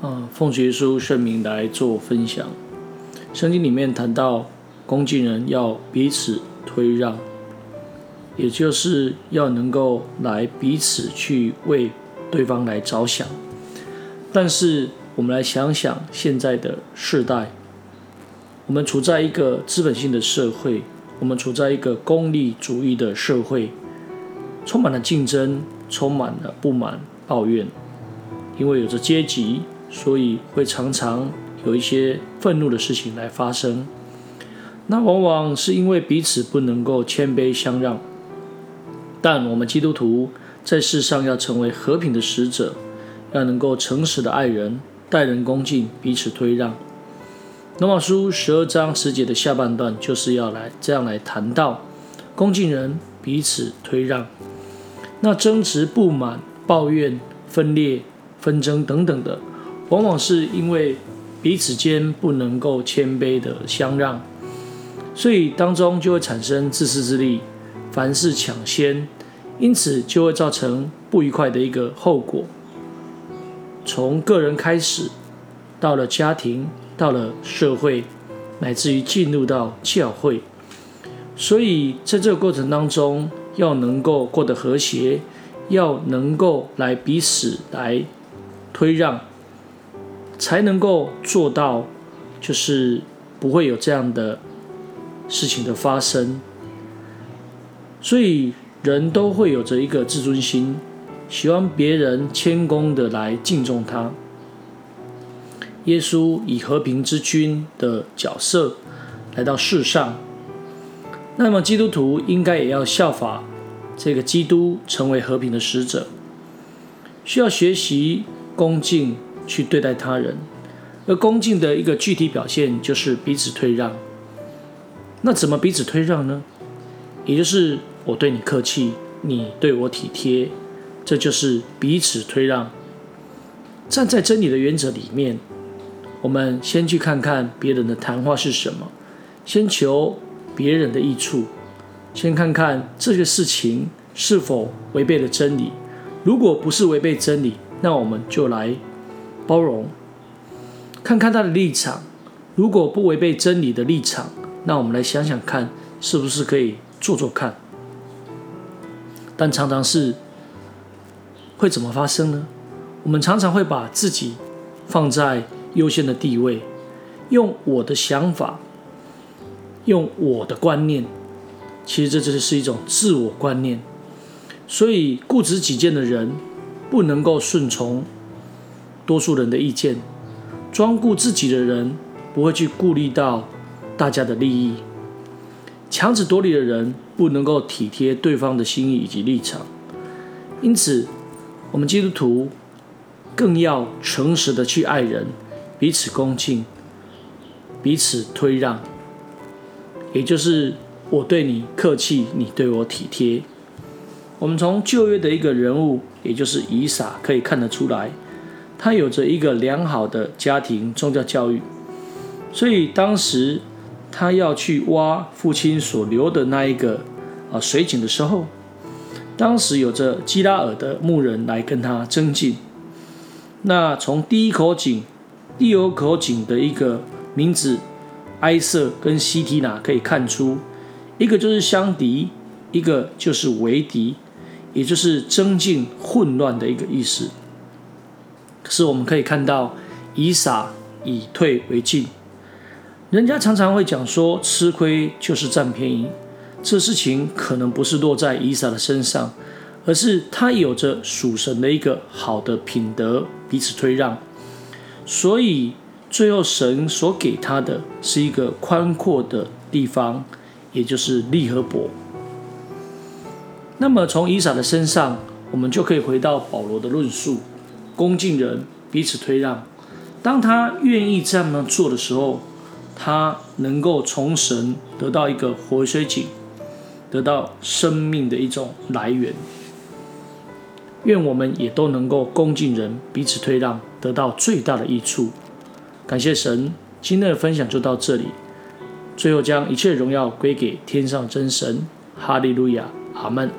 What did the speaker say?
啊，奉耶稣圣名来做分享。圣经里面谈到，恭敬人要彼此推让，也就是要能够来彼此去为对方来着想。但是，我们来想想现在的世代，我们处在一个资本性的社会，我们处在一个功利主义的社会，充满了竞争，充满了不满、抱怨，因为有着阶级。所以会常常有一些愤怒的事情来发生，那往往是因为彼此不能够谦卑相让。但我们基督徒在世上要成为和平的使者，要能够诚实的爱人，待人恭敬，彼此推让。罗马书十二章十节的下半段就是要来这样来谈到恭敬人彼此推让。那争执、不满、抱怨、分裂、纷争等等的。往往是因为彼此间不能够谦卑的相让，所以当中就会产生自私自利，凡事抢先，因此就会造成不愉快的一个后果。从个人开始，到了家庭，到了社会，乃至于进入到教会，所以在这个过程当中，要能够过得和谐，要能够来彼此来推让。才能够做到，就是不会有这样的事情的发生。所以人都会有着一个自尊心，希望别人谦恭的来敬重他。耶稣以和平之君的角色来到世上，那么基督徒应该也要效法这个基督，成为和平的使者，需要学习恭敬。去对待他人，而恭敬的一个具体表现就是彼此退让。那怎么彼此退让呢？也就是我对你客气，你对我体贴，这就是彼此退让。站在真理的原则里面，我们先去看看别人的谈话是什么，先求别人的益处，先看看这个事情是否违背了真理。如果不是违背真理，那我们就来。包容，看看他的立场。如果不违背真理的立场，那我们来想想看，是不是可以做做看？但常常是会怎么发生呢？我们常常会把自己放在优先的地位，用我的想法，用我的观念。其实这就是一种自我观念。所以固执己见的人不能够顺从。多数人的意见，专顾自己的人不会去顾虑到大家的利益；强词夺理的人不能够体贴对方的心意以及立场。因此，我们基督徒更要诚实的去爱人，彼此恭敬，彼此推让，也就是我对你客气，你对我体贴。我们从旧约的一个人物，也就是以撒，可以看得出来。他有着一个良好的家庭宗教教育，所以当时他要去挖父亲所留的那一个啊水井的时候，当时有着基拉尔的牧人来跟他争竞。那从第一口井、第二口井的一个名字埃瑟跟西提拿可以看出，一个就是相敌，一个就是为敌，也就是争竞混乱的一个意思。可是我们可以看到，以撒以退为进。人家常常会讲说，吃亏就是占便宜。这事情可能不是落在以撒的身上，而是他有着属神的一个好的品德，彼此推让。所以最后神所给他的是一个宽阔的地方，也就是利和伯。那么从以撒的身上，我们就可以回到保罗的论述。恭敬人彼此推让，当他愿意这样做的时候，他能够从神得到一个活水井，得到生命的一种来源。愿我们也都能够恭敬人彼此推让，得到最大的益处。感谢神，今天的分享就到这里。最后将一切荣耀归给天上真神，哈利路亚，阿门。